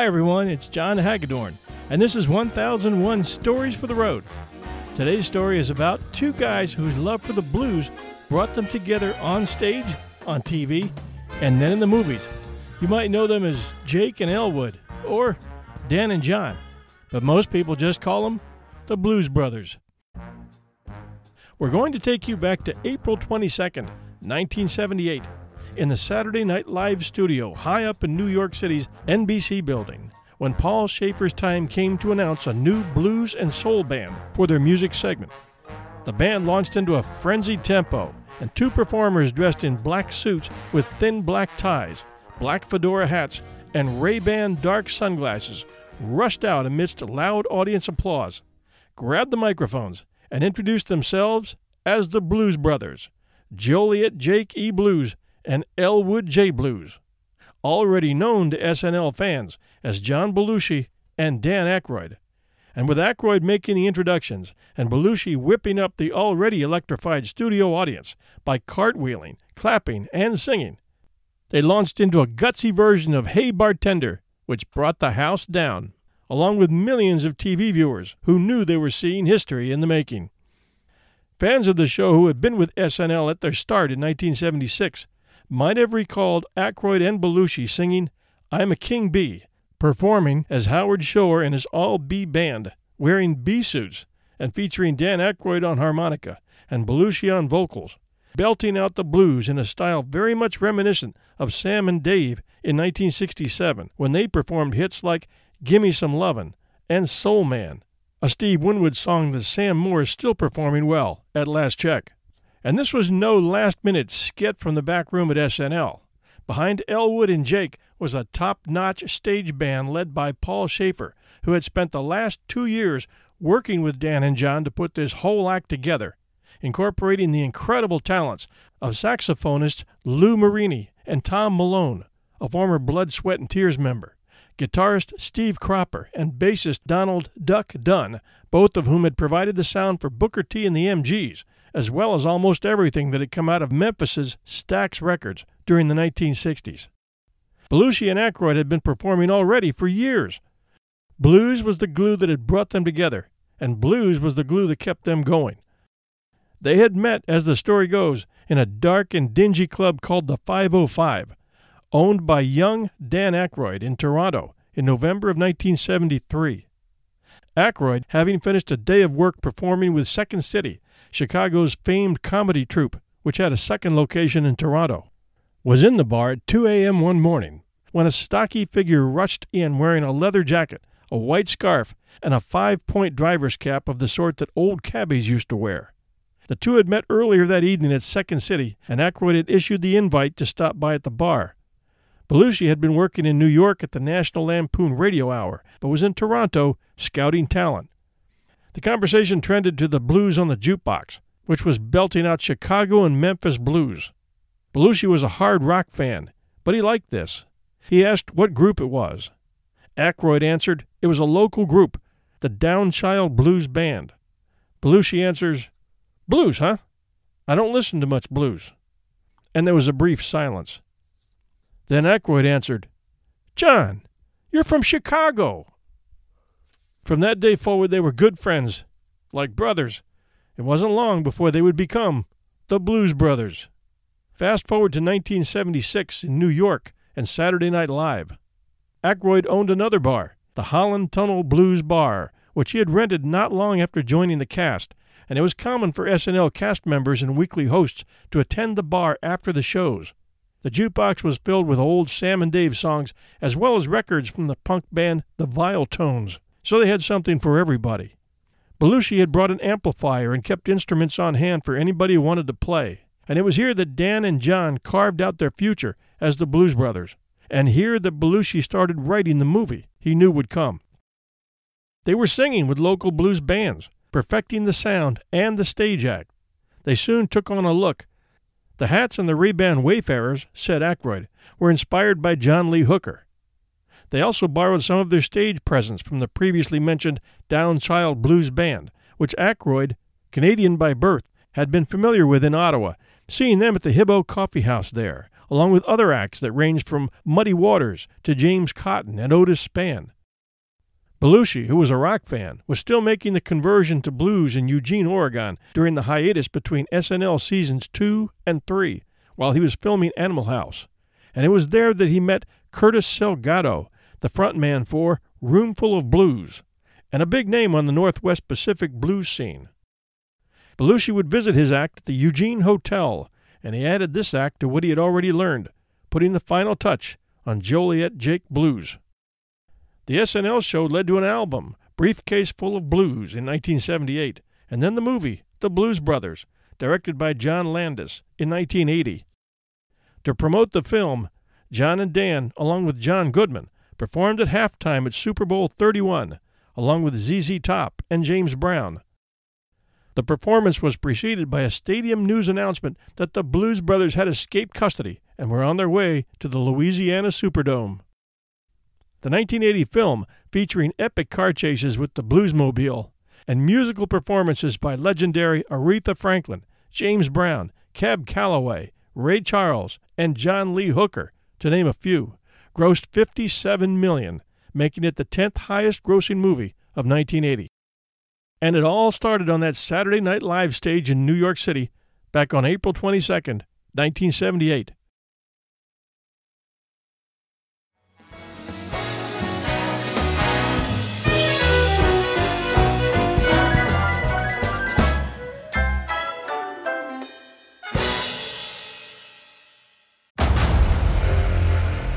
Hi, everyone, it's John Hagedorn, and this is 1001 Stories for the Road. Today's story is about two guys whose love for the blues brought them together on stage, on TV, and then in the movies. You might know them as Jake and Elwood, or Dan and John, but most people just call them the Blues Brothers. We're going to take you back to April 22nd, 1978 in the Saturday Night Live studio high up in New York City's NBC building when Paul Shaffer's time came to announce a new blues and soul band for their music segment. The band launched into a frenzied tempo, and two performers dressed in black suits with thin black ties, black fedora hats, and Ray-Ban dark sunglasses rushed out amidst loud audience applause, grabbed the microphones, and introduced themselves as the Blues Brothers, Joliet Jake E. Blues and Elwood J. Blues, already known to SNL fans as John Belushi and Dan Aykroyd. And with Aykroyd making the introductions and Belushi whipping up the already electrified studio audience by cartwheeling, clapping, and singing, they launched into a gutsy version of Hey Bartender, which brought the house down, along with millions of TV viewers who knew they were seeing history in the making. Fans of the show who had been with SNL at their start in 1976 might have recalled Aykroyd and Belushi singing I'm a King Bee, performing as Howard Shore and his all bee band, wearing bee suits and featuring Dan Aykroyd on harmonica and Belushi on vocals, belting out the blues in a style very much reminiscent of Sam and Dave in 1967 when they performed hits like Gimme Some Lovin' and Soul Man, a Steve Winwood song that Sam Moore is still performing well at last check. And this was no last minute skit from the back room at SNL. Behind Elwood and Jake was a top notch stage band led by Paul Shaffer, who had spent the last two years working with Dan and John to put this whole act together, incorporating the incredible talents of saxophonist Lou Marini and Tom Malone, a former Blood, Sweat, and Tears member, guitarist Steve Cropper, and bassist Donald Duck Dunn, both of whom had provided the sound for Booker T and the MGs, as well as almost everything that had come out of Memphis's Stax Records during the 1960s. Belushi and Aykroyd had been performing already for years. Blues was the glue that had brought them together, and blues was the glue that kept them going. They had met, as the story goes, in a dark and dingy club called the 505, owned by young Dan Aykroyd in Toronto in November of 1973. Aykroyd, having finished a day of work performing with Second City Chicago's famed comedy troupe, which had a second location in Toronto, was in the bar at 2 a.m. one morning when a stocky figure rushed in wearing a leather jacket, a white scarf, and a five point driver's cap of the sort that old cabbies used to wear. The two had met earlier that evening at Second City, and Aykroyd had issued the invite to stop by at the bar. Belushi had been working in New York at the National Lampoon Radio Hour, but was in Toronto scouting talent. The conversation trended to the blues on the jukebox, which was belting out Chicago and Memphis blues. Belushi was a hard rock fan, but he liked this. He asked what group it was. Aykroyd answered it was a local group, the Downchild Blues Band. Belushi answers, Blues, huh? I don't listen to much blues. And there was a brief silence. Then Aykroyd answered, John, you're from Chicago. From that day forward, they were good friends, like brothers. It wasn't long before they would become the Blues Brothers. Fast forward to 1976 in New York and Saturday Night Live. Aykroyd owned another bar, the Holland Tunnel Blues Bar, which he had rented not long after joining the cast, and it was common for SNL cast members and weekly hosts to attend the bar after the shows. The jukebox was filled with old Sam and Dave songs, as well as records from the punk band The Viletones, so they had something for everybody. Belushi had brought an amplifier and kept instruments on hand for anybody who wanted to play, and it was here that Dan and John carved out their future as the Blues Brothers, and here that Belushi started writing the movie he knew would come. They were singing with local blues bands, perfecting the sound and the stage act. They soon took on a look. The hats and the Ray-Ban Wayfarers, said Aykroyd, were inspired by John Lee Hooker. They also borrowed some of their stage presence from the previously mentioned Downchild Blues Band, which Aykroyd, Canadian by birth, had been familiar with in Ottawa, seeing them at the Hibou Coffee House there, along with other acts that ranged from Muddy Waters to James Cotton and Otis Spann. Belushi, who was a rock fan, was still making the conversion to blues in Eugene, Oregon during the hiatus between SNL seasons 2 and 3 while he was filming Animal House. And it was there that he met Curtis Salgado, the frontman for Roomful of Blues, and a big name on the Northwest Pacific blues scene. Belushi would visit his act at the Eugene Hotel, and he added this act to what he had already learned, putting the final touch on Joliet Jake Blues. The SNL show led to an album, Briefcase Full of Blues, in 1978, and then the movie, The Blues Brothers, directed by John Landis, in 1980. To promote the film, John and Dan, along with John Goodman, performed at halftime at Super Bowl 31, along with ZZ Top and James Brown. The performance was preceded by a stadium news announcement that the Blues Brothers had escaped custody and were on their way to the Louisiana Superdome. The 1980 film, featuring epic car chases with the Bluesmobile and musical performances by legendary Aretha Franklin, James Brown, Cab Calloway, Ray Charles, and John Lee Hooker, to name a few, grossed 57 million, making it the 10th highest grossing movie of 1980. And it all started on that Saturday Night Live stage in New York City back on April 22nd, 1978.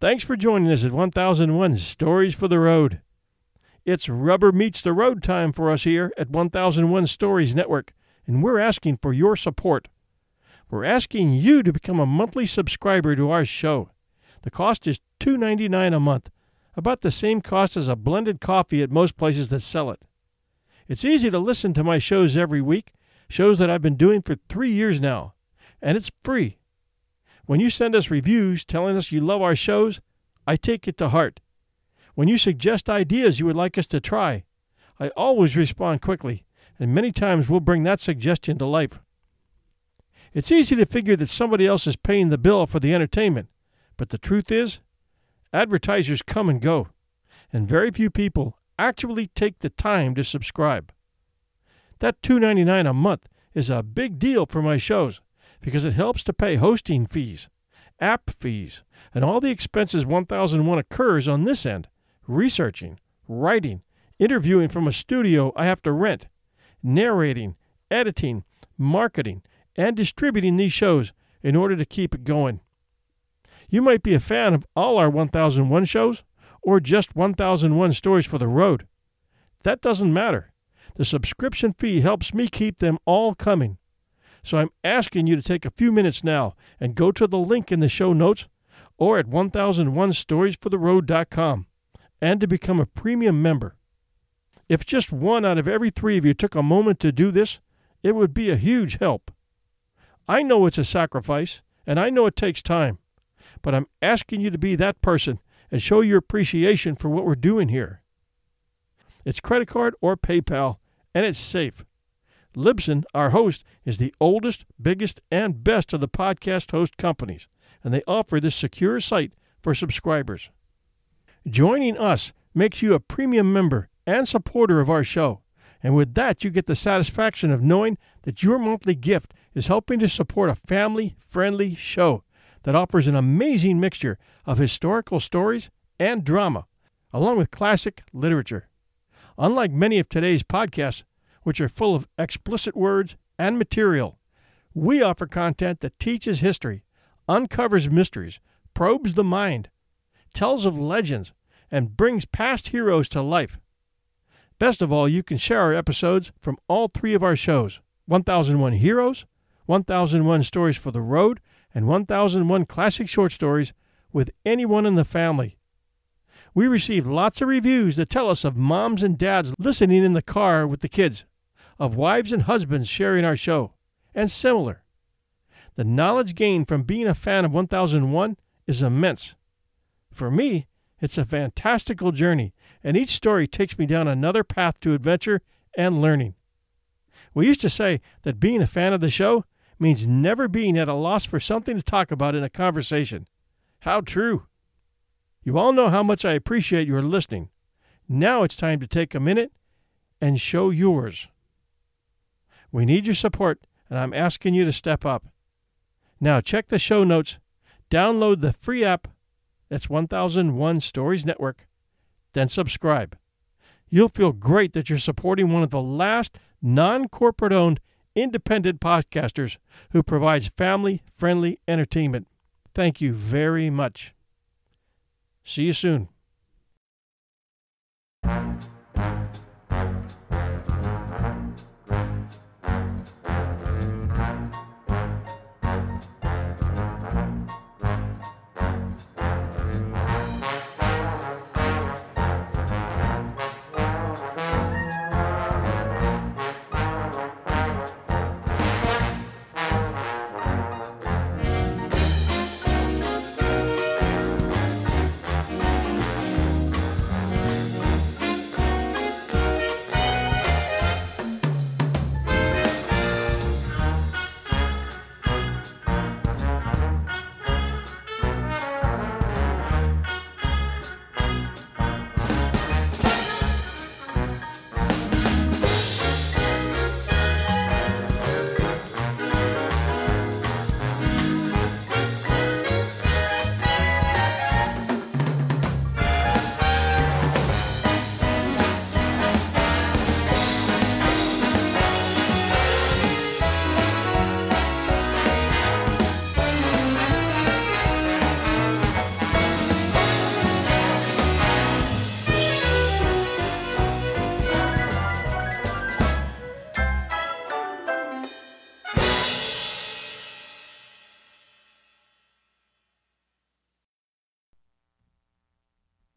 Thanks for joining us at 1001 Stories for the Road. It's rubber meets the road time for us here at 1001 Stories Network, and we're asking for your support. We're asking you to become a monthly subscriber to our show. The cost is $2.99 a month, about the same cost as a blended coffee at most places that sell it. It's easy to listen to my shows every week, shows that I've been doing for three years now, and it's free. When you send us reviews telling us you love our shows, I take it to heart. When you suggest ideas you would like us to try, I always respond quickly, and many times we'll bring that suggestion to life. It's easy to figure that somebody else is paying the bill for the entertainment, but the truth is, advertisers come and go, and very few people actually take the time to subscribe. That $2.99 a month is a big deal for my shows because it helps to pay hosting fees, app fees, and all the expenses 1001 occurs on this end researching, writing, interviewing from a studio I have to rent, narrating, editing, marketing, and distributing these shows in order to keep it going. You might be a fan of all our 1001 shows or just 1001 stories for the road. That doesn't matter. The subscription fee helps me keep them all coming. So I'm asking you to take a few minutes now and go to the link in the show notes or at 1001storiesfortheroad.com and to become a premium member. If just one out of every three of you took a moment to do this, it would be a huge help. I know it's a sacrifice, and I know it takes time, but I'm asking you to be that person and show your appreciation for what we're doing here. It's credit card or PayPal, and it's safe. Libsyn, our host, is the oldest, biggest, and best of the podcast host companies, and they offer this secure site for subscribers. Joining us makes you a premium member and supporter of our show. And with that, you get the satisfaction of knowing that your monthly gift is helping to support a family friendly show that offers an amazing mixture of historical stories and drama, along with classic literature. Unlike many of today's podcasts, which are full of explicit words and material, we offer content that teaches history, uncovers mysteries, probes the mind, tells of legends, and brings past heroes to life. Best of all, you can share our episodes from all three of our shows 1001 Heroes, 1001 Stories for the Road, and 1001 Classic Short Stories with anyone in the family. We receive lots of reviews that tell us of moms and dads listening in the car with the kids, of wives and husbands sharing our show, and similar. The knowledge gained from being a fan of 1001 is immense. For me, it's a fantastical journey, and each story takes me down another path to adventure and learning. We used to say that being a fan of the show means never being at a loss for something to talk about in a conversation. How true! You all know how much I appreciate your listening. Now it's time to take a minute and show yours. We need your support, and I'm asking you to step up. Now check the show notes, download the free app that's 1001 Stories Network. Then subscribe. You'll feel great that you're supporting one of the last non corporate owned independent podcasters who provides family friendly entertainment. Thank you very much. See you soon.